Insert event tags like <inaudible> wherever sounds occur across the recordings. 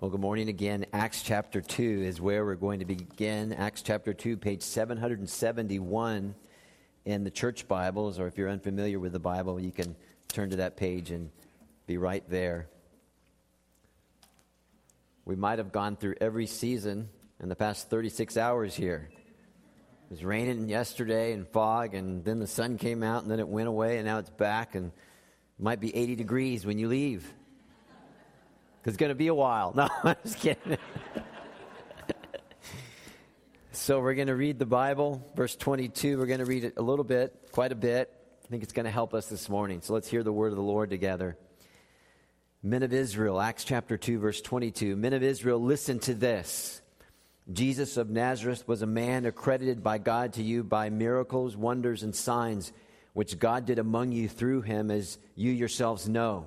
Well, good morning again. Acts chapter 2 is where we're going to begin. Acts chapter 2, page 771 in the church Bibles, or if you're unfamiliar with the Bible, you can turn to that page and be right there. We might have gone through every season in the past 36 hours here. It was raining yesterday and fog, and then the sun came out, and then it went away, and now it's back, and it might be 80 degrees when you leave. It's going to be a while. <laughs> No, I'm just kidding. so we're going to read the Bible, verse 22. We're going to read it a little bit, quite a bit. I think it's going to help us this morning. So let's hear the word of the Lord together. Men of Israel, Acts chapter 2, verse 22. Men of Israel, listen to this. Jesus of Nazareth was a man accredited by God to you by miracles, wonders, and signs, which God did among you through him, as you yourselves know.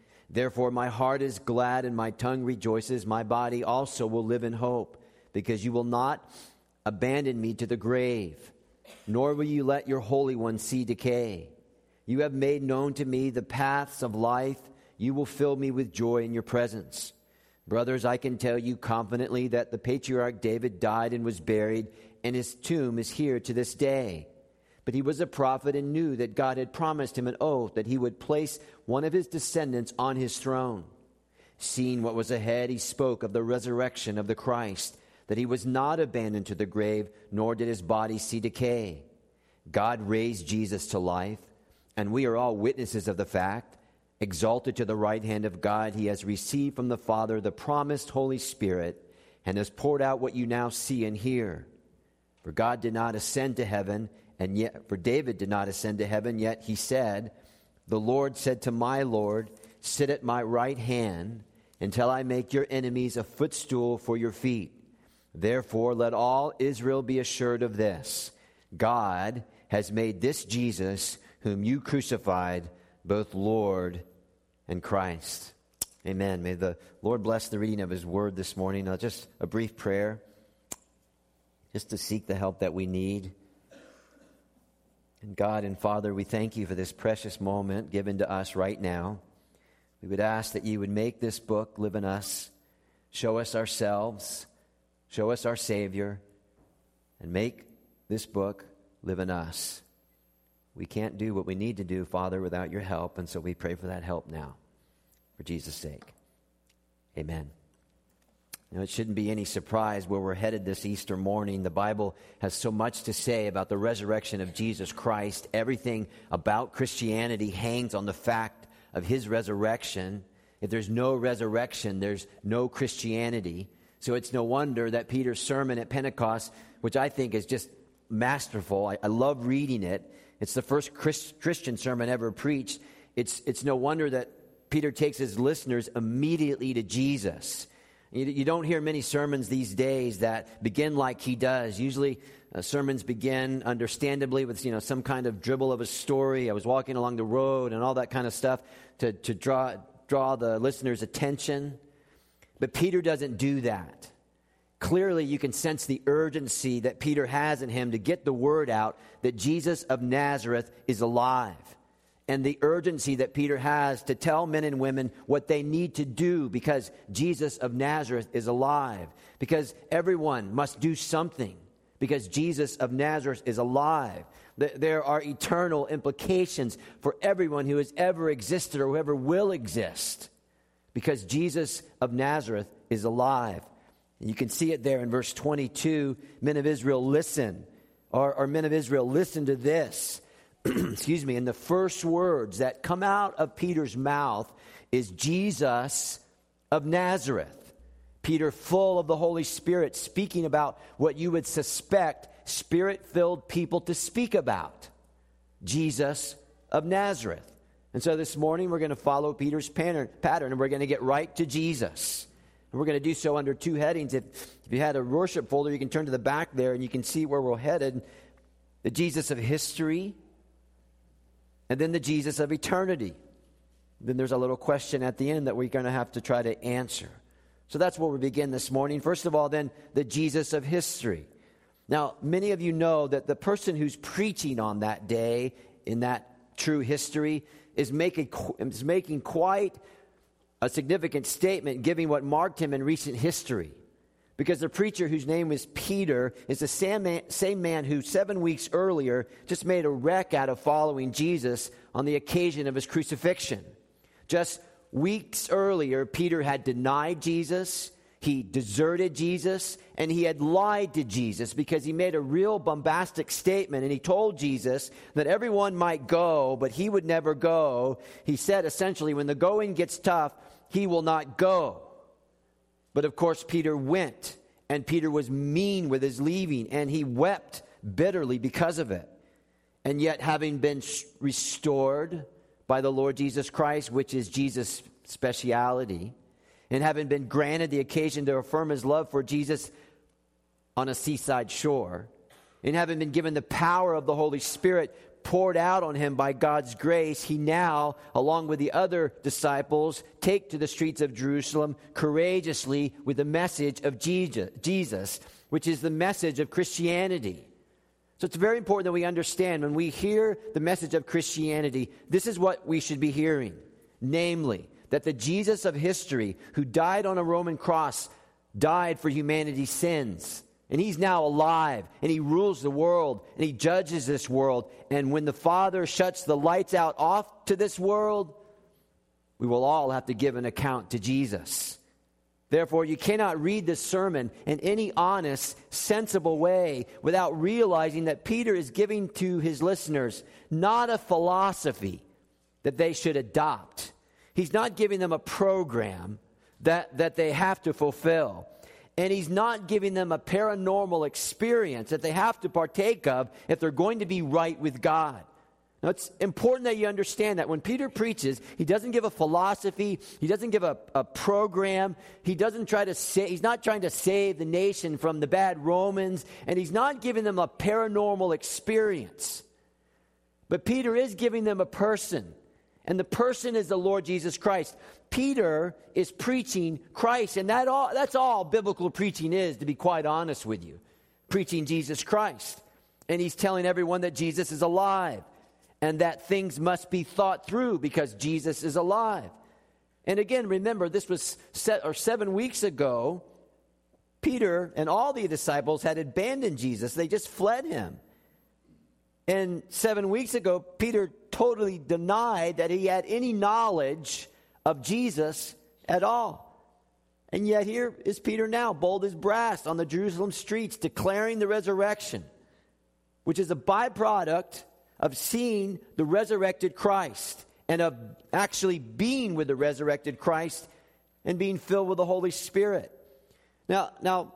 Therefore, my heart is glad and my tongue rejoices. My body also will live in hope, because you will not abandon me to the grave, nor will you let your Holy One see decay. You have made known to me the paths of life. You will fill me with joy in your presence. Brothers, I can tell you confidently that the patriarch David died and was buried, and his tomb is here to this day. But he was a prophet and knew that God had promised him an oath that he would place one of his descendants on his throne. Seeing what was ahead, he spoke of the resurrection of the Christ, that he was not abandoned to the grave, nor did his body see decay. God raised Jesus to life, and we are all witnesses of the fact. Exalted to the right hand of God, he has received from the Father the promised Holy Spirit and has poured out what you now see and hear. For God did not ascend to heaven and yet, for David did not ascend to heaven, yet he said, The Lord said to my Lord, Sit at my right hand until I make your enemies a footstool for your feet. Therefore, let all Israel be assured of this God has made this Jesus, whom you crucified, both Lord and Christ. Amen. May the Lord bless the reading of his word this morning. Uh, just a brief prayer, just to seek the help that we need. And God and Father, we thank you for this precious moment given to us right now. We would ask that you would make this book live in us, show us ourselves, show us our Savior, and make this book live in us. We can't do what we need to do, Father, without your help, and so we pray for that help now. For Jesus' sake. Amen. Now, it shouldn't be any surprise where we're headed this Easter morning. The Bible has so much to say about the resurrection of Jesus Christ. Everything about Christianity hangs on the fact of his resurrection. If there's no resurrection, there's no Christianity. So it's no wonder that Peter's sermon at Pentecost, which I think is just masterful, I, I love reading it. It's the first Christ, Christian sermon ever preached. It's, it's no wonder that Peter takes his listeners immediately to Jesus. You, don't hear many sermons these days that begin like he does. Usually, uh, sermons begin understandably with you know some kind of dribble of a story. I was walking along the road and all that kind of stuff to, to draw draw the listener's attention. But Peter doesn't do that. Clearly, you can sense the urgency that Peter has in him to get the word out that Jesus of Nazareth is alive and the urgency that Peter has to tell men and women what they need to do because Jesus of Nazareth is alive. Because everyone must do something because Jesus of Nazareth is alive. There are eternal implications for everyone who has ever existed or whoever will exist because Jesus of Nazareth is alive. You can see it there in verse 22 Men of Israel, listen. Or, or men of Israel, listen to this. <clears throat> excuse me, and the first words that come out of Peter's mouth is Jesus of Nazareth. Peter, full of the Holy Spirit, speaking about what you would suspect spirit filled people to speak about Jesus of Nazareth. And so this morning we're going to follow Peter's pattern, pattern and we're going to get right to Jesus. And we're going to do so under two headings. If, if you had a worship folder, you can turn to the back there and you can see where we're headed the Jesus of history, and then the Jesus of eternity. Then there's a little question at the end that we're going to have to try to answer. So that's where we begin this morning. First of all, then, the Jesus of history. Now, many of you know that the person who's preaching on that day in that true history is making, is making quite a significant statement, giving what marked him in recent history. Because the preacher whose name was Peter is the same man, same man who seven weeks earlier just made a wreck out of following Jesus on the occasion of his crucifixion. Just weeks earlier, Peter had denied Jesus, he deserted Jesus, and he had lied to Jesus because he made a real bombastic statement and he told Jesus that everyone might go, but he would never go. He said essentially, when the going gets tough, he will not go. But of course, Peter went, and Peter was mean with his leaving, and he wept bitterly because of it. And yet, having been restored by the Lord Jesus Christ, which is Jesus' speciality, and having been granted the occasion to affirm his love for Jesus on a seaside shore, and having been given the power of the Holy Spirit poured out on him by God's grace, he now, along with the other disciples, take to the streets of Jerusalem courageously with the message of Jesus, which is the message of Christianity. So it's very important that we understand when we hear the message of Christianity, this is what we should be hearing. Namely, that the Jesus of history who died on a Roman cross died for humanity's sins and he's now alive, and he rules the world, and he judges this world. And when the Father shuts the lights out off to this world, we will all have to give an account to Jesus. Therefore, you cannot read this sermon in any honest, sensible way without realizing that Peter is giving to his listeners not a philosophy that they should adopt. He's not giving them a program that, that they have to fulfill and he's not giving them a paranormal experience that they have to partake of if they're going to be right with God. Now, it's important that you understand that when Peter preaches, he doesn't give a philosophy, he doesn't give a, a program, he doesn't try to say, he's not trying to save the nation from the bad Romans, and he's not giving them a paranormal experience. But Peter is giving them a person, and the person is the Lord Jesus Christ. Peter is preaching Christ, and that all, that's all biblical preaching is, to be quite honest with you. Preaching Jesus Christ. And he's telling everyone that Jesus is alive and that things must be thought through because Jesus is alive. And again, remember, this was set, or seven weeks ago. Peter and all the disciples had abandoned Jesus, they just fled him. And seven weeks ago, Peter totally denied that he had any knowledge of Jesus at all. And yet, here is Peter now, bold as brass, on the Jerusalem streets, declaring the resurrection, which is a byproduct of seeing the resurrected Christ and of actually being with the resurrected Christ and being filled with the Holy Spirit. Now, now,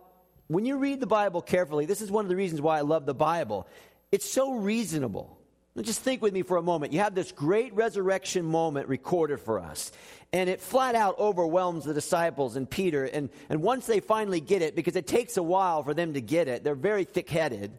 when you read the Bible carefully, this is one of the reasons why I love the Bible. It's so reasonable. Just think with me for a moment. You have this great resurrection moment recorded for us, and it flat out overwhelms the disciples and Peter. And, and once they finally get it, because it takes a while for them to get it, they're very thick headed.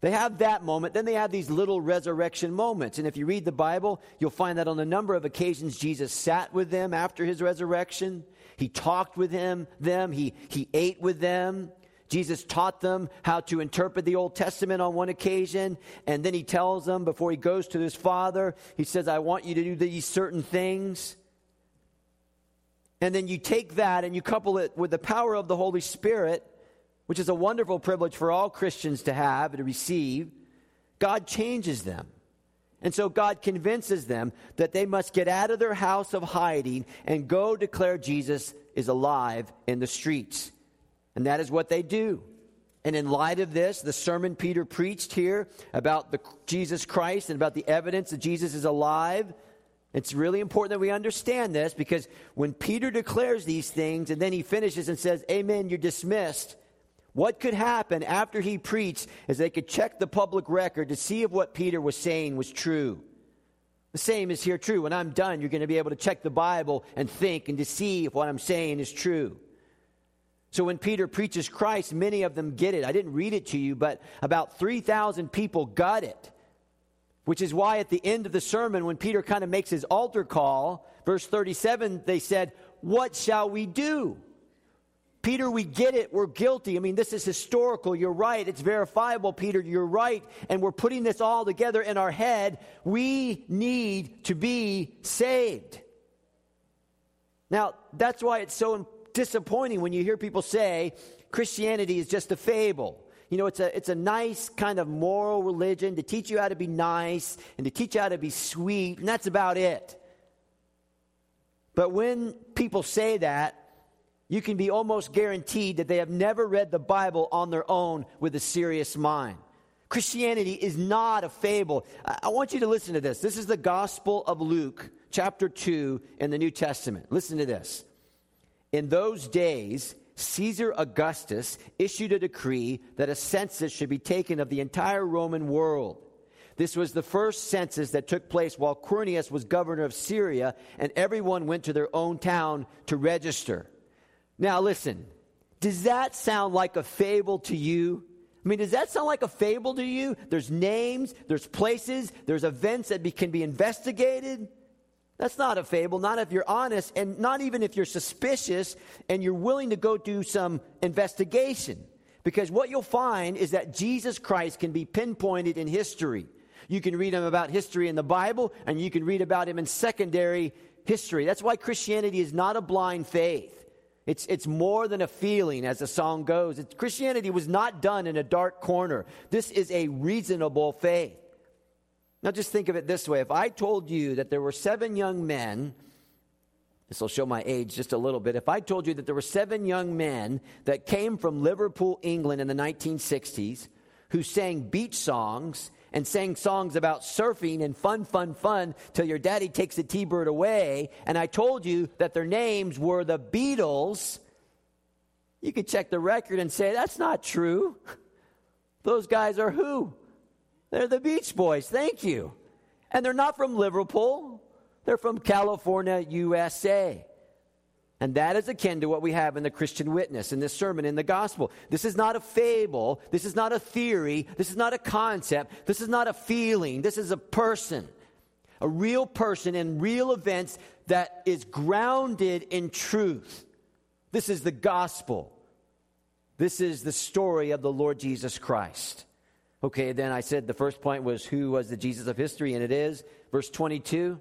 They have that moment, then they have these little resurrection moments. And if you read the Bible, you'll find that on a number of occasions Jesus sat with them after his resurrection. He talked with him, them, he, he ate with them. Jesus taught them how to interpret the Old Testament on one occasion, and then he tells them before he goes to his Father, he says, I want you to do these certain things. And then you take that and you couple it with the power of the Holy Spirit, which is a wonderful privilege for all Christians to have, and to receive. God changes them. And so God convinces them that they must get out of their house of hiding and go declare Jesus is alive in the streets. And that is what they do. And in light of this, the sermon Peter preached here about the Jesus Christ and about the evidence that Jesus is alive, it's really important that we understand this because when Peter declares these things and then he finishes and says, Amen, you're dismissed, what could happen after he preached is they could check the public record to see if what Peter was saying was true. The same is here true. When I'm done, you're going to be able to check the Bible and think and to see if what I'm saying is true. So when Peter preaches Christ, many of them get it. I didn't read it to you, but about 3,000 people got it. Which is why at the end of the sermon, when Peter kind of makes his altar call, verse 37, they said, What shall we do? Peter, we get it. We're guilty. I mean, this is historical. You're right. It's verifiable, Peter. You're right. And we're putting this all together in our head. We need to be saved. Now, that's why it's so disappointing when you hear people say Christianity is just a fable. You know, it's a, it's a nice kind of moral religion to teach you how to be nice and to teach you how to be sweet, and that's about it. But when people say that, you can be almost guaranteed that they have never read the Bible on their own with a serious mind. Christianity is not a fable. I want you to listen to this. This is the Gospel of Luke, chapter 2 in the New Testament. Listen to this. In those days, Caesar Augustus issued a decree that a census should be taken of the entire Roman world. This was the first census that took place while Quirinius was governor of Syria, and everyone went to their own town to register. Now, listen, does that sound like a fable to you? I mean, does that sound like a fable to you? There's names, there's places, there's events that be, can be investigated. That's not a fable, not if you're honest, and not even if you're suspicious and you're willing to go do some investigation. Because what you'll find is that Jesus Christ can be pinpointed in history. You can read him about history in the Bible, and you can read about him in secondary history. That's why Christianity is not a blind faith. It's, it's more than a feeling, as the song goes. It's, Christianity was not done in a dark corner. This is a reasonable faith. Now, just think of it this way if I told you that there were seven young men, this will show my age just a little bit. If I told you that there were seven young men that came from Liverpool, England in the 1960s who sang beach songs and sang songs about surfing and fun, fun, fun till your daddy takes the T Bird away. And I told you that their names were the Beatles. You could check the record and say, that's not true. <laughs> Those guys are who? They're the Beach Boys. Thank you. And they're not from Liverpool, they're from California, USA. And that is akin to what we have in the Christian witness, in this sermon, in the gospel. This is not a fable. This is not a theory. This is not a concept. This is not a feeling. This is a person, a real person in real events that is grounded in truth. This is the gospel. This is the story of the Lord Jesus Christ. Okay, then I said the first point was who was the Jesus of history, and it is. Verse 22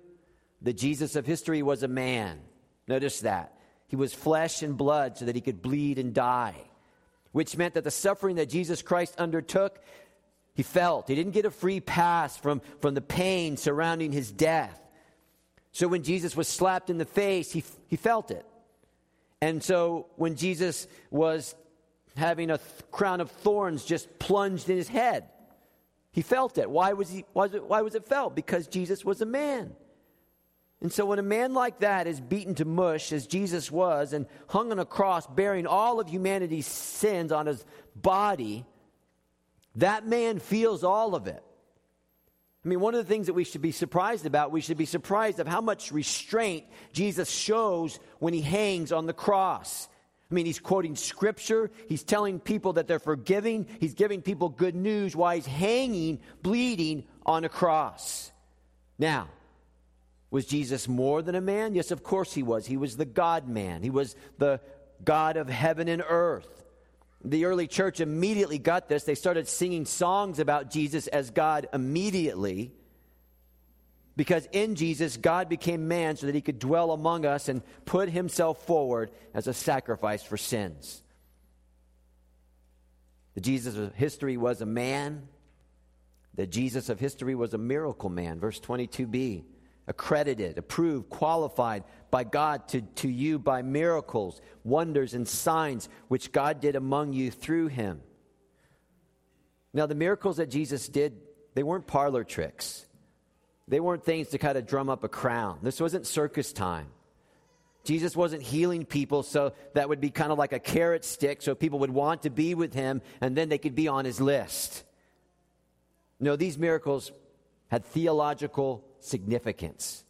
the Jesus of history was a man. Notice that. He was flesh and blood so that he could bleed and die, which meant that the suffering that Jesus Christ undertook, he felt. He didn't get a free pass from, from the pain surrounding his death. So when Jesus was slapped in the face, he, he felt it. And so when Jesus was having a th- crown of thorns just plunged in his head, he felt it. Why was, he, why, was it, why was it felt? Because Jesus was a man. And so, when a man like that is beaten to mush, as Jesus was, and hung on a cross bearing all of humanity's sins on his body, that man feels all of it. I mean, one of the things that we should be surprised about, we should be surprised of how much restraint Jesus shows when he hangs on the cross. I mean, he's quoting scripture. He's telling people that they're forgiving. He's giving people good news while he's hanging, bleeding on a cross. Now, was Jesus more than a man? Yes, of course he was. He was the God man, he was the God of heaven and earth. The early church immediately got this. They started singing songs about Jesus as God immediately. Because in Jesus, God became man so that he could dwell among us and put himself forward as a sacrifice for sins. The Jesus of history was a man. The Jesus of history was a miracle man. Verse 22b accredited, approved, qualified by God to, to you by miracles, wonders, and signs which God did among you through him. Now, the miracles that Jesus did, they weren't parlor tricks. They weren't things to kind of drum up a crown. This wasn't circus time. Jesus wasn't healing people so that would be kind of like a carrot stick so people would want to be with him and then they could be on his list. No, these miracles had theological significance.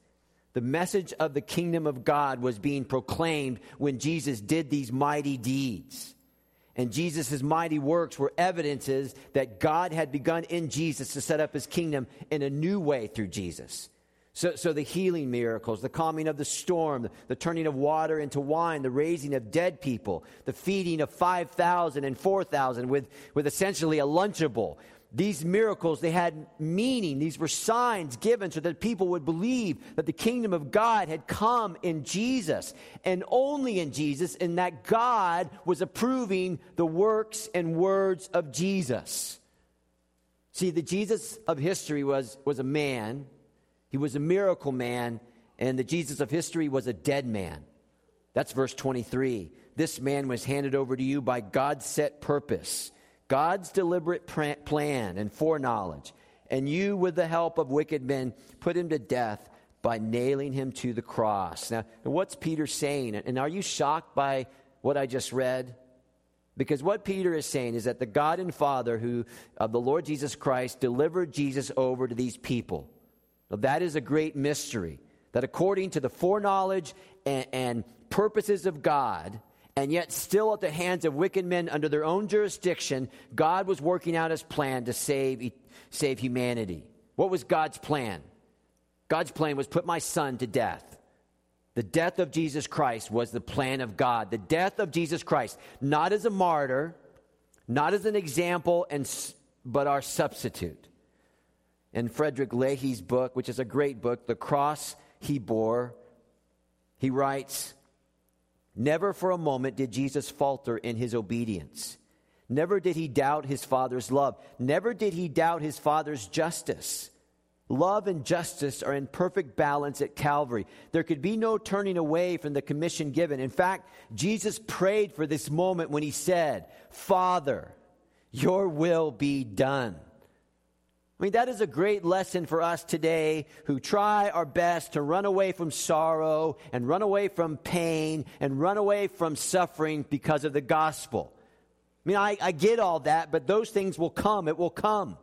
The message of the kingdom of God was being proclaimed when Jesus did these mighty deeds. And Jesus' mighty works were evidences that God had begun in Jesus to set up his kingdom in a new way through Jesus. So, so the healing miracles, the calming of the storm, the turning of water into wine, the raising of dead people, the feeding of 5,000 and 4,000 with, with essentially a Lunchable, these miracles, they had meaning. These were signs given so that people would believe that the kingdom of God had come in Jesus and only in Jesus, and that God was approving the works and words of Jesus. See, the Jesus of history was, was a man, he was a miracle man, and the Jesus of history was a dead man. That's verse 23. This man was handed over to you by God's set purpose God's deliberate plan and foreknowledge, and you, with the help of wicked men, put him to death by nailing him to the cross. Now, what's Peter saying? And are you shocked by what I just read? Because what Peter is saying is that the God and Father who of the Lord Jesus Christ delivered Jesus over to these people. Now, that is a great mystery. That according to the foreknowledge and, and purposes of God, and yet still at the hands of wicked men under their own jurisdiction, God was working out his plan to save, save humanity. What was God's plan? God's plan was put my son to death. The death of Jesus Christ was the plan of God. The death of Jesus Christ, not as a martyr, not as an example, and, but our substitute. In Frederick Leahy's book, which is a great book, The Cross He Bore, he writes, Never for a moment did Jesus falter in his obedience. Never did he doubt his Father's love. Never did he doubt his Father's justice. Love and justice are in perfect balance at Calvary. There could be no turning away from the commission given. In fact, Jesus prayed for this moment when he said, Father, your will be done. I mean, that is a great lesson for us today who try our best to run away from sorrow and run away from pain and run away from suffering because of the gospel. I mean, I, I get all that, but those things will come. It will come.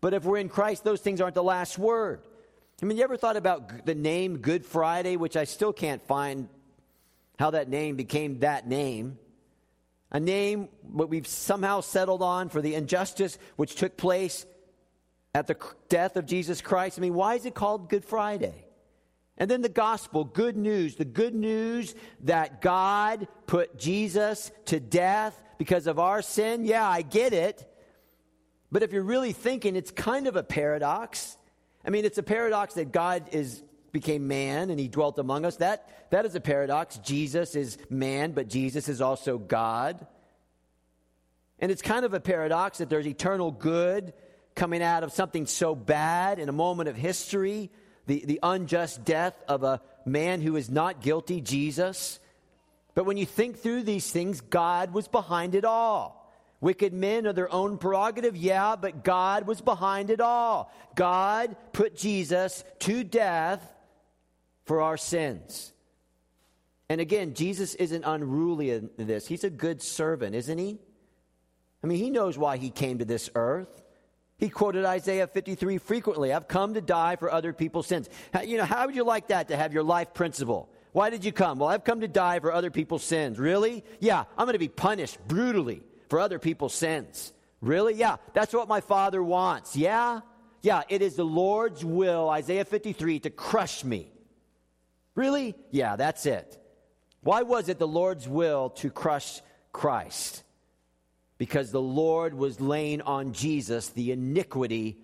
But if we're in Christ, those things aren't the last word. I mean, you ever thought about the name Good Friday, which I still can't find how that name became that name? A name what we've somehow settled on for the injustice which took place at the death of Jesus Christ. I mean, why is it called Good Friday? And then the gospel, good news, the good news that God put Jesus to death because of our sin. Yeah, I get it. But if you're really thinking, it's kind of a paradox. I mean, it's a paradox that God is became man and he dwelt among us. That that is a paradox. Jesus is man, but Jesus is also God. And it's kind of a paradox that there's eternal good coming out of something so bad in a moment of history, the, the unjust death of a man who is not guilty, Jesus. But when you think through these things, God was behind it all. Wicked men are their own prerogative, yeah, but God was behind it all. God put Jesus to death for our sins. And again, Jesus isn't unruly in this. He's a good servant, isn't he? I mean, he knows why he came to this earth. He quoted Isaiah 53 frequently. I've come to die for other people's sins. You know, how would you like that to have your life principle? Why did you come? Well, I've come to die for other people's sins. Really? Yeah, I'm going to be punished brutally for other people's sins. Really? Yeah, that's what my father wants. Yeah? Yeah, it is the Lord's will, Isaiah 53, to crush me. Really? Yeah, that's it. Why was it the Lord's will to crush Christ? Because the Lord was laying on Jesus the iniquity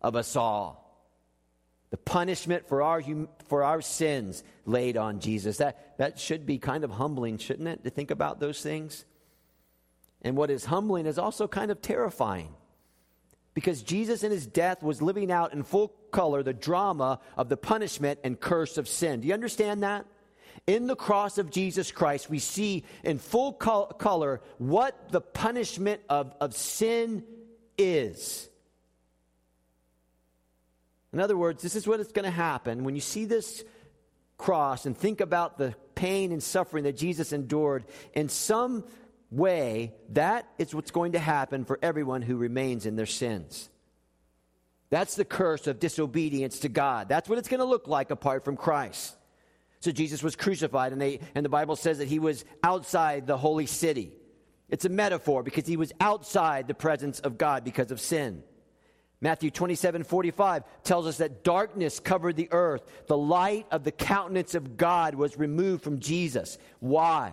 of us all. The punishment for our, for our sins laid on Jesus. That, that should be kind of humbling, shouldn't it, to think about those things? And what is humbling is also kind of terrifying. Because Jesus in his death was living out in full color the drama of the punishment and curse of sin. Do you understand that? In the cross of Jesus Christ, we see in full color what the punishment of, of sin is. In other words, this is what is going to happen when you see this cross and think about the pain and suffering that Jesus endured. In some way, that is what's going to happen for everyone who remains in their sins. That's the curse of disobedience to God. That's what it's going to look like apart from Christ. So Jesus was crucified, and, they, and the Bible says that he was outside the holy city. It's a metaphor because he was outside the presence of God because of sin. Matthew 27 45 tells us that darkness covered the earth. The light of the countenance of God was removed from Jesus. Why?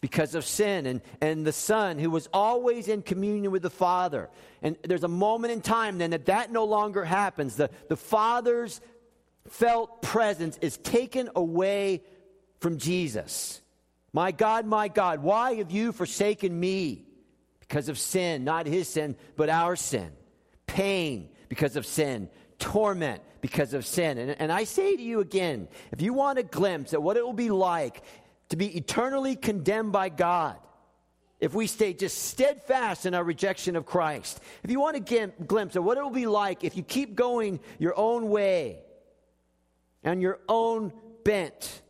Because of sin. And, and the Son, who was always in communion with the Father. And there's a moment in time then that that no longer happens. The, the Father's felt presence is taken away from Jesus. My God, my God, why have you forsaken me? Because of sin, not his sin, but our sin pain because of sin, torment because of sin. And, and I say to you again if you want a glimpse at what it will be like to be eternally condemned by God, if we stay just steadfast in our rejection of Christ, if you want a glimpse of what it will be like if you keep going your own way and your own bent,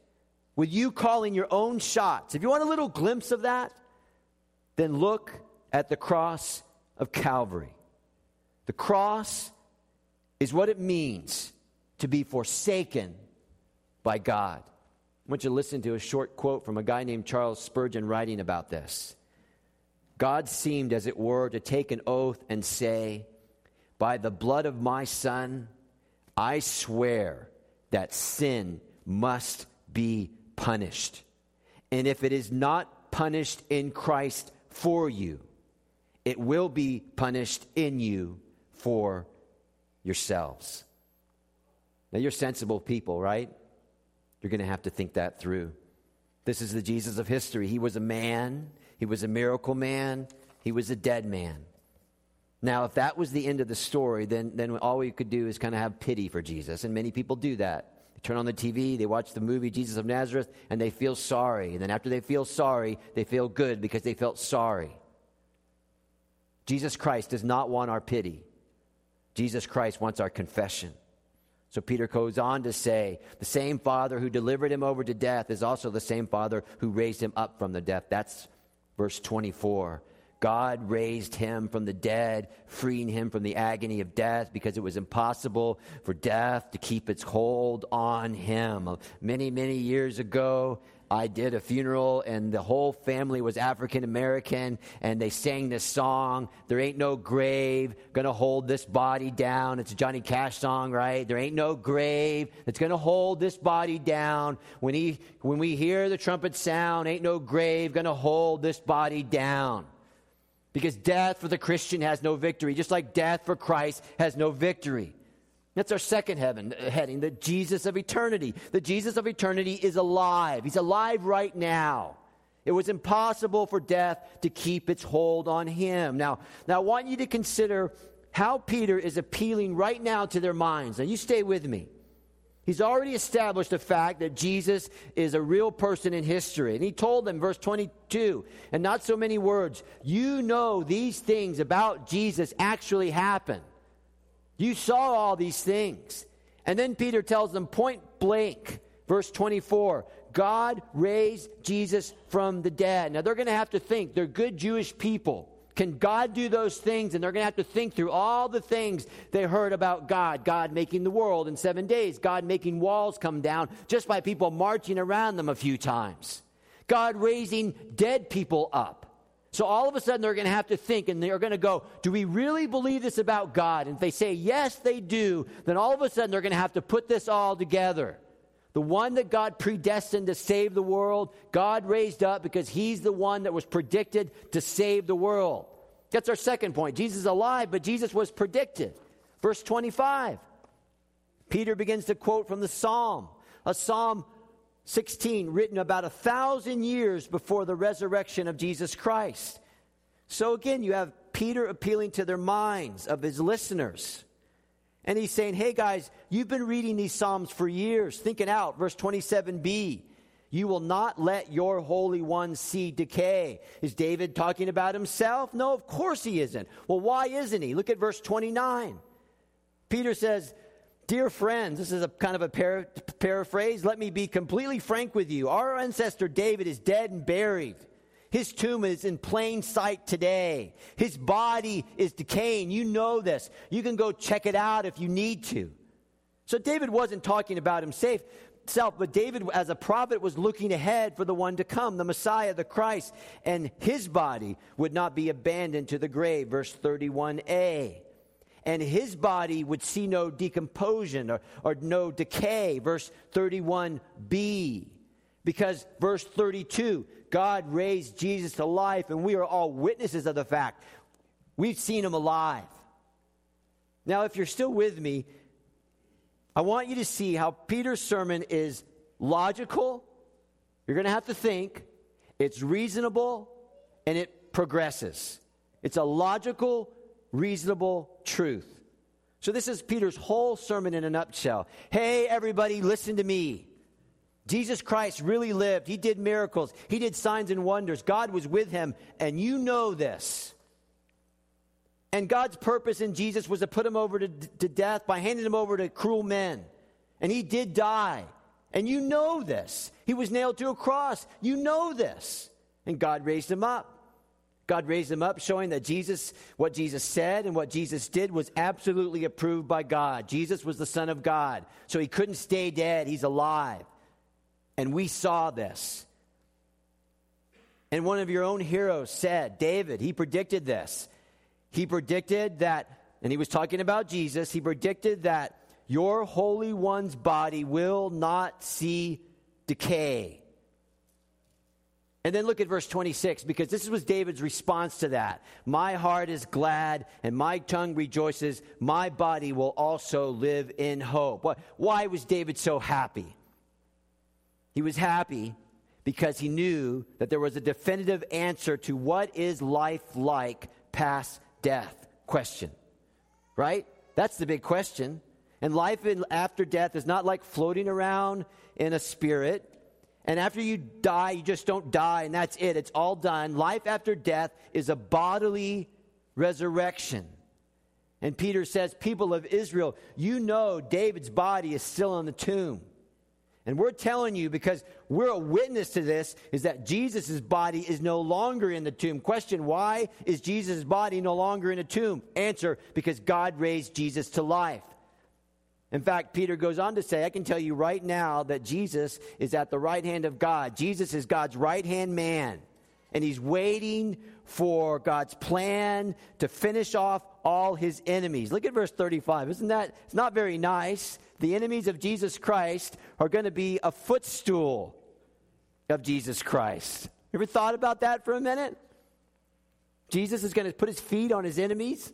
with you calling your own shots, if you want a little glimpse of that, then look at the cross of Calvary. The cross is what it means to be forsaken by God. I want you to listen to a short quote from a guy named Charles Spurgeon writing about this. God seemed, as it were, to take an oath and say, By the blood of my Son, I swear that sin must be punished. And if it is not punished in Christ for you, it will be punished in you for yourselves. Now, you're sensible people, right? You're going to have to think that through. This is the Jesus of history. He was a man, he was a miracle man, he was a dead man. Now, if that was the end of the story, then, then all we could do is kind of have pity for Jesus. And many people do that. They turn on the TV, they watch the movie Jesus of Nazareth, and they feel sorry. And then after they feel sorry, they feel good because they felt sorry. Jesus Christ does not want our pity. Jesus Christ wants our confession. So Peter goes on to say, the same Father who delivered him over to death is also the same Father who raised him up from the death. That's verse 24. God raised him from the dead, freeing him from the agony of death because it was impossible for death to keep its hold on him. Many, many years ago, I did a funeral and the whole family was African American and they sang this song, There Ain't No Grave Gonna Hold This Body Down. It's a Johnny Cash song, right? There ain't no grave that's gonna hold this body down. When, he, when we hear the trumpet sound, ain't no grave gonna hold this body down. Because death for the Christian has no victory, just like death for Christ has no victory. That's our second heaven, uh, heading, the Jesus of eternity. The Jesus of eternity is alive. He's alive right now. It was impossible for death to keep its hold on him. Now, now I want you to consider how Peter is appealing right now to their minds. Now, you stay with me. He's already established the fact that Jesus is a real person in history. And he told them, verse 22, and not so many words, you know these things about Jesus actually happened. You saw all these things. And then Peter tells them point blank, verse 24 God raised Jesus from the dead. Now they're going to have to think, they're good Jewish people. Can God do those things? And they're going to have to think through all the things they heard about God. God making the world in seven days, God making walls come down just by people marching around them a few times, God raising dead people up. So all of a sudden they're going to have to think and they're going to go, do we really believe this about God? And if they say, yes, they do, then all of a sudden they're going to have to put this all together. The one that God predestined to save the world, God raised up because he's the one that was predicted to save the world. That's our second point. Jesus is alive, but Jesus was predicted. Verse 25. Peter begins to quote from the Psalm, a psalm 16, written about a thousand years before the resurrection of Jesus Christ. So again, you have Peter appealing to their minds of his listeners. And he's saying, hey guys, you've been reading these Psalms for years. Thinking out, verse 27b. You will not let your Holy One see decay. Is David talking about himself? No, of course he isn't. Well, why isn't he? Look at verse 29. Peter says, Dear friends, this is a kind of a para- paraphrase. Let me be completely frank with you. Our ancestor David is dead and buried. His tomb is in plain sight today. His body is decaying. You know this. You can go check it out if you need to. So David wasn't talking about himself, but David, as a prophet, was looking ahead for the one to come, the Messiah, the Christ, and his body would not be abandoned to the grave. Verse 31a. And his body would see no decomposition or, or no decay. Verse 31b. Because verse 32, God raised Jesus to life, and we are all witnesses of the fact. We've seen him alive. Now, if you're still with me, I want you to see how Peter's sermon is logical. You're going to have to think. It's reasonable and it progresses. It's a logical, reasonable truth. So, this is Peter's whole sermon in a nutshell. Hey, everybody, listen to me. Jesus Christ really lived. He did miracles. He did signs and wonders. God was with him, and you know this. And God's purpose in Jesus was to put him over to, to death by handing him over to cruel men. And he did die. And you know this. He was nailed to a cross. You know this. And God raised him up. God raised him up, showing that Jesus, what Jesus said and what Jesus did was absolutely approved by God. Jesus was the Son of God. So he couldn't stay dead. He's alive. And we saw this. And one of your own heroes said, David, he predicted this. He predicted that, and he was talking about Jesus, he predicted that your Holy One's body will not see decay. And then look at verse 26, because this was David's response to that. My heart is glad and my tongue rejoices. My body will also live in hope. Why was David so happy? He was happy because he knew that there was a definitive answer to what is life like past death question, right? That's the big question. And life in, after death is not like floating around in a spirit. And after you die, you just don't die, and that's it. It's all done. Life after death is a bodily resurrection. And Peter says, People of Israel, you know David's body is still in the tomb. And we're telling you because we're a witness to this is that Jesus' body is no longer in the tomb. Question Why is Jesus' body no longer in a tomb? Answer Because God raised Jesus to life. In fact, Peter goes on to say, I can tell you right now that Jesus is at the right hand of God. Jesus is God's right hand man. And he's waiting for God's plan to finish off all his enemies. Look at verse 35. Isn't that? It's not very nice the enemies of Jesus Christ are going to be a footstool of Jesus Christ. Ever thought about that for a minute? Jesus is going to put his feet on his enemies.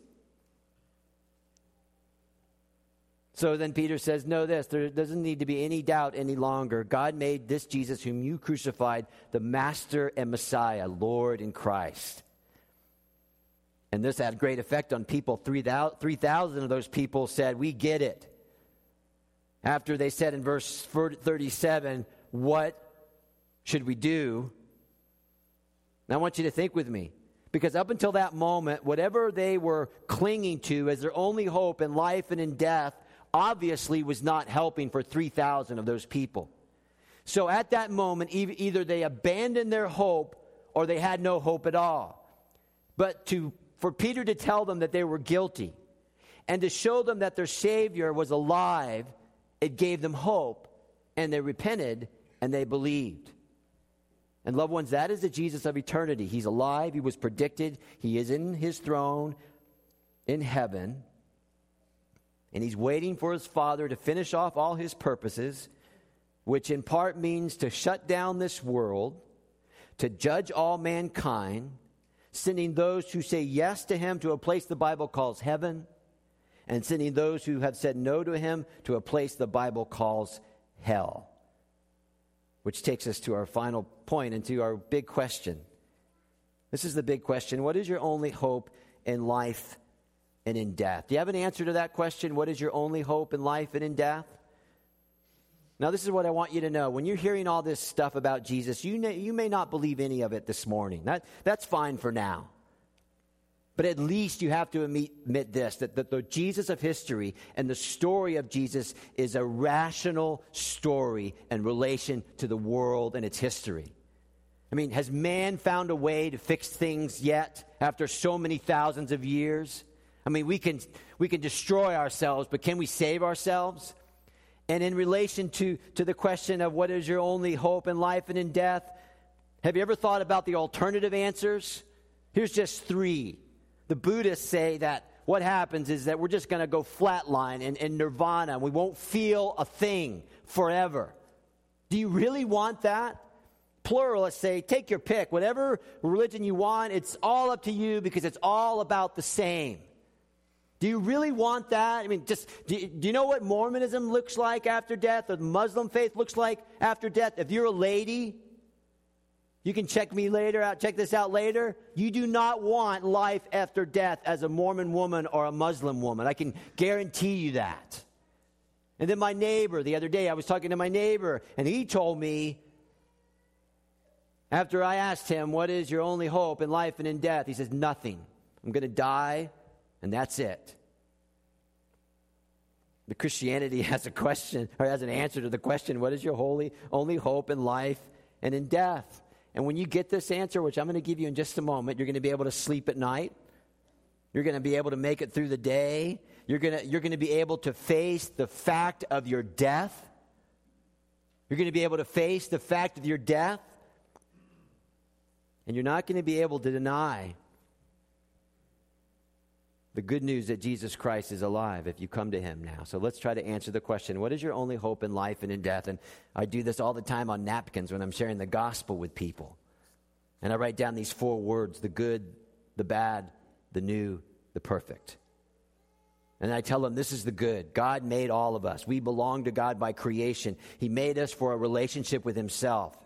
So then Peter says, Know this, there doesn't need to be any doubt any longer. God made this Jesus, whom you crucified, the Master and Messiah, Lord in Christ. And this had great effect on people. 3,000 of those people said, We get it after they said in verse 37, What should we do? And I want you to think with me. Because up until that moment, whatever they were clinging to as their only hope in life and in death obviously was not helping for 3,000 of those people. So at that moment, either they abandoned their hope or they had no hope at all. But to, for Peter to tell them that they were guilty and to show them that their Savior was alive it gave them hope, and they repented and they believed. And, loved ones, that is the Jesus of eternity. He's alive, He was predicted, He is in His throne in heaven, and He's waiting for His Father to finish off all His purposes, which in part means to shut down this world, to judge all mankind, sending those who say yes to Him to a place the Bible calls heaven and sending those who have said no to him to a place the Bible calls hell. Which takes us to our final point and to our big question. This is the big question. What is your only hope in life and in death? Do you have an answer to that question? What is your only hope in life and in death? Now, this is what I want you to know. When you're hearing all this stuff about Jesus, you, may, you may not believe any of it this morning. That, that's fine for now. But at least you have to admit, admit this that the, the Jesus of history and the story of Jesus is a rational story in relation to the world and its history. I mean, has man found a way to fix things yet after so many thousands of years? I mean, we can, we can destroy ourselves, but can we save ourselves? And in relation to, to the question of what is your only hope in life and in death, have you ever thought about the alternative answers? Here's just three. The Buddhists say that what happens is that we're just going to go flatline in, in nirvana and we won't feel a thing forever. Do you really want that? Pluralists say, take your pick. Whatever religion you want, it's all up to you because it's all about the same. Do you really want that? I mean, just do you, do you, know what Mormonism looks like after death, or the Muslim faith looks like after death? If you're a lady, you can check me later out, check this out later. You do not want life after death as a Mormon woman or a Muslim woman. I can guarantee you that. And then my neighbor, the other day, I was talking to my neighbor, and he told me, after I asked him, What is your only hope in life and in death? He says, Nothing. I'm going to die, and that's it. The Christianity <laughs> has a question, or has an answer to the question, What is your holy, only hope in life and in death? And when you get this answer, which I'm going to give you in just a moment, you're going to be able to sleep at night. You're going to be able to make it through the day. You're going to, you're going to be able to face the fact of your death. You're going to be able to face the fact of your death. And you're not going to be able to deny the good news that Jesus Christ is alive if you come to him now. So let's try to answer the question what is your only hope in life and in death? And I do this all the time on napkins when I'm sharing the gospel with people. And I write down these four words the good, the bad, the new, the perfect. And I tell them this is the good. God made all of us. We belong to God by creation. He made us for a relationship with Himself.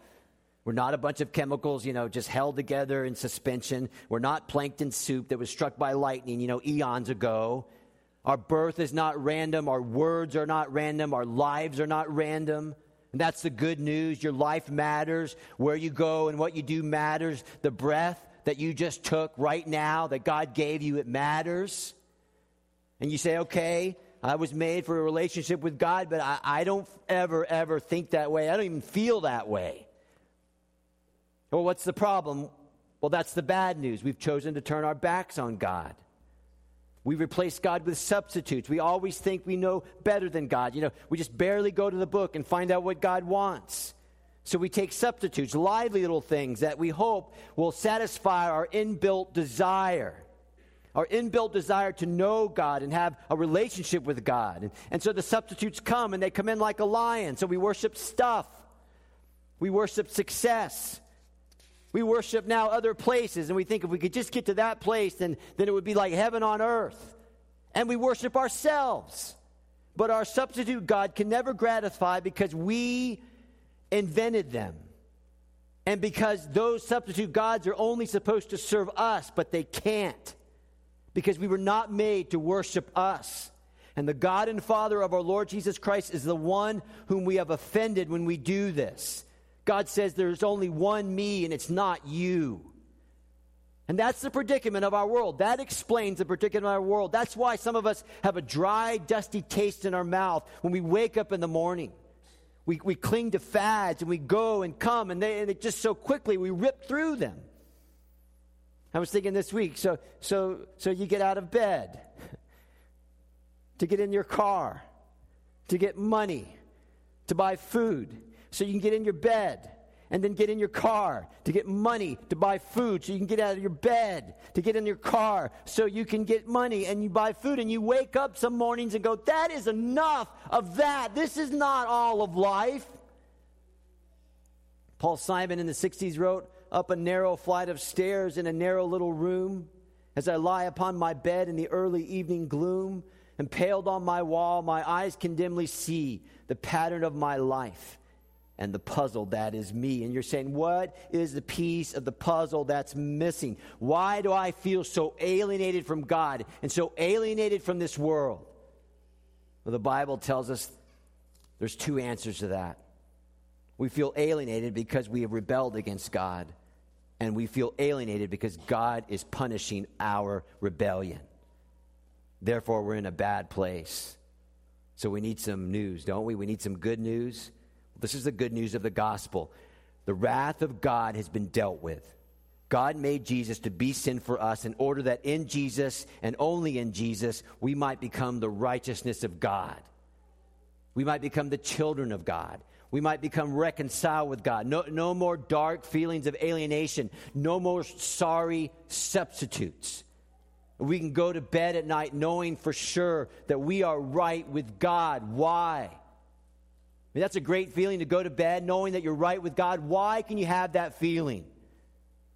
We're not a bunch of chemicals, you know, just held together in suspension. We're not plankton soup that was struck by lightning, you know, eons ago. Our birth is not random. Our words are not random. Our lives are not random. And that's the good news. Your life matters. Where you go and what you do matters. The breath that you just took right now that God gave you, it matters. And you say, okay, I was made for a relationship with God, but I, I don't ever, ever think that way. I don't even feel that way. Well, what's the problem? Well, that's the bad news. We've chosen to turn our backs on God. We replace God with substitutes. We always think we know better than God. You know, we just barely go to the book and find out what God wants. So we take substitutes, lively little things that we hope will satisfy our inbuilt desire, our inbuilt desire to know God and have a relationship with God. And, and so the substitutes come and they come in like a lion. So we worship stuff, we worship success, we worship now other places, and we think if we could just get to that place, then, then it would be like heaven on earth. And we worship ourselves. But our substitute God can never gratify because we invented them. And because those substitute gods are only supposed to serve us, but they can't. Because we were not made to worship us. And the God and Father of our Lord Jesus Christ is the one whom we have offended when we do this. God says there's only one me and it's not you. And that's the predicament of our world. That explains the predicament of our world. That's why some of us have a dry, dusty taste in our mouth when we wake up in the morning. We, we cling to fads and we go and come, and they, and just so quickly we rip through them. I was thinking this week, so, so, so you get out of bed <laughs> to get in your car, to get money, to buy food so you can get in your bed and then get in your car to get money to buy food so you can get out of your bed to get in your car so you can get money and you buy food and you wake up some mornings and go that is enough of that. This is not all of life. Paul simon in the 60s wrote up a narrow flight of stairs in a narrow little room. As i lie upon my bed in the early evening gloom impaled on my wall my eyes can dimly see the pattern of my life and the puzzle that is me. And you're saying, what is the piece of the puzzle that's missing? Why do I feel so alienated from God and so alienated from this world? Well, the Bible tells us there's two answers to that. We feel alienated because we have rebelled against God, and we feel alienated because God is punishing our rebellion. Therefore, we're in a bad place. So we need some news, don't we? We need some good news. This is the good news of the gospel. The wrath of God has been dealt with. God made Jesus to be sin for us in order that in Jesus and only in Jesus we might become the righteousness of God. We might become the children of God. We might become reconciled with God. No, no more dark feelings of alienation. No more sorry substitutes. We can go to bed at night knowing for sure that we are right with God. Why? Mean, that's a great feeling to go to bed knowing that you're right with God. Why can you have that feeling?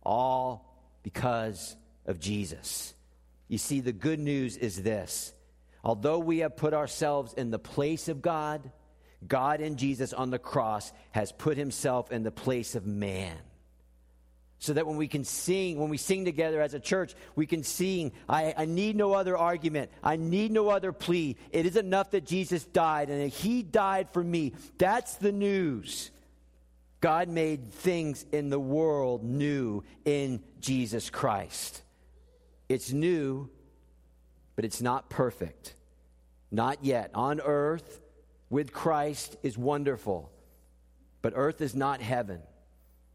All because of Jesus. You see, the good news is this although we have put ourselves in the place of God, God in Jesus on the cross has put himself in the place of man. So that when we can sing, when we sing together as a church, we can sing, I, I need no other argument. I need no other plea. It is enough that Jesus died and that he died for me. That's the news. God made things in the world new in Jesus Christ. It's new, but it's not perfect. Not yet. On earth, with Christ is wonderful, but earth is not heaven.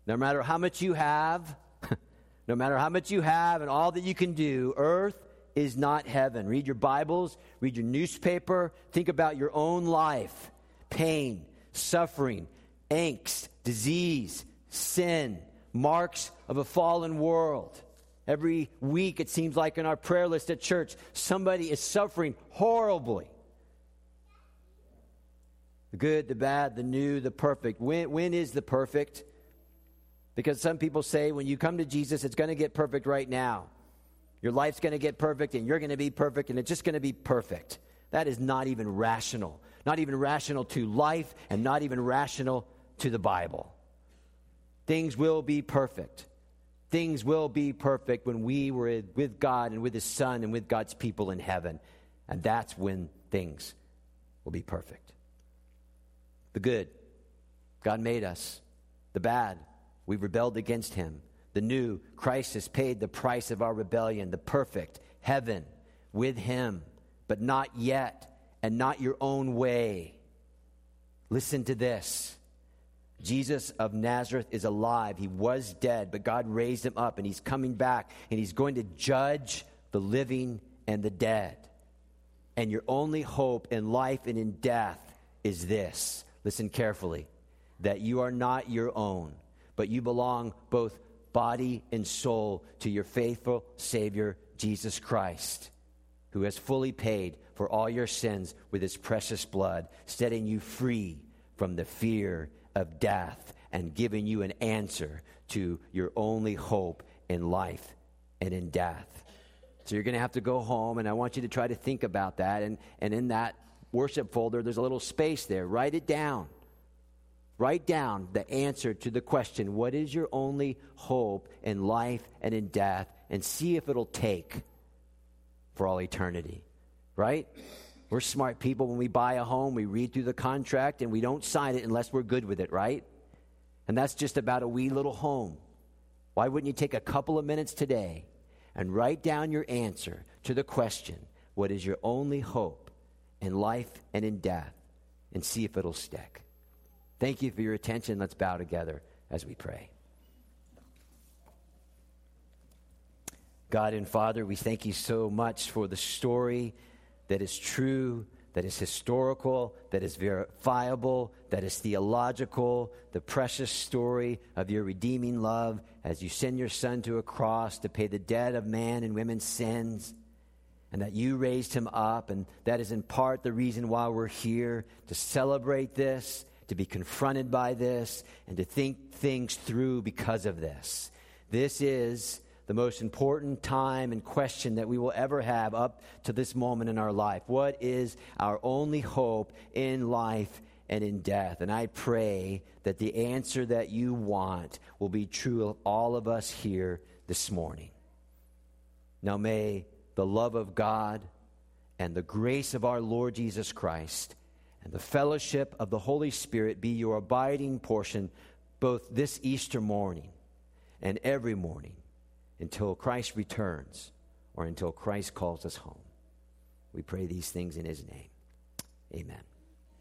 No matter how much you have, <laughs> no matter how much you have and all that you can do, earth is not heaven. Read your Bibles, read your newspaper, think about your own life pain, suffering, angst, disease, sin, marks of a fallen world. Every week, it seems like in our prayer list at church, somebody is suffering horribly. The good, the bad, the new, the perfect. When, when is the perfect? Because some people say when you come to Jesus, it's going to get perfect right now. Your life's going to get perfect and you're going to be perfect and it's just going to be perfect. That is not even rational. Not even rational to life and not even rational to the Bible. Things will be perfect. Things will be perfect when we were with God and with His Son and with God's people in heaven. And that's when things will be perfect. The good, God made us. The bad, we rebelled against him. The new, Christ has paid the price of our rebellion. The perfect, heaven with him, but not yet, and not your own way. Listen to this. Jesus of Nazareth is alive. He was dead, but God raised him up, and he's coming back, and he's going to judge the living and the dead. And your only hope in life and in death is this listen carefully that you are not your own but you belong both body and soul to your faithful Savior, Jesus Christ, who has fully paid for all your sins with his precious blood, setting you free from the fear of death and giving you an answer to your only hope in life and in death. So you're going to have to go home, and I want you to try to think about that. And, and in that worship folder, there's a little space there. Write it down. Write down the answer to the question what is your only hope in life and in death, and see if it'll take for all eternity. Right? We're smart people. When we buy a home, we read through the contract and we don't sign it unless we're good with it, right? And that's just about a wee little home. Why wouldn't you take a couple of minutes today and write down your answer to the question what is your only hope in life and in death, and see if it'll stick? Thank you for your attention. Let's bow together as we pray. God and Father, we thank you so much for the story that is true, that is historical, that is verifiable, that is theological, the precious story of your redeeming love as you send your Son to a cross to pay the debt of man and women's sins, and that you raised him up. And that is in part the reason why we're here to celebrate this to be confronted by this, and to think things through because of this. This is the most important time and question that we will ever have up to this moment in our life. What is our only hope in life and in death? And I pray that the answer that you want will be true of all of us here this morning. Now may the love of God and the grace of our Lord Jesus Christ and the fellowship of the Holy Spirit be your abiding portion both this Easter morning and every morning until Christ returns or until Christ calls us home. We pray these things in his name. Amen.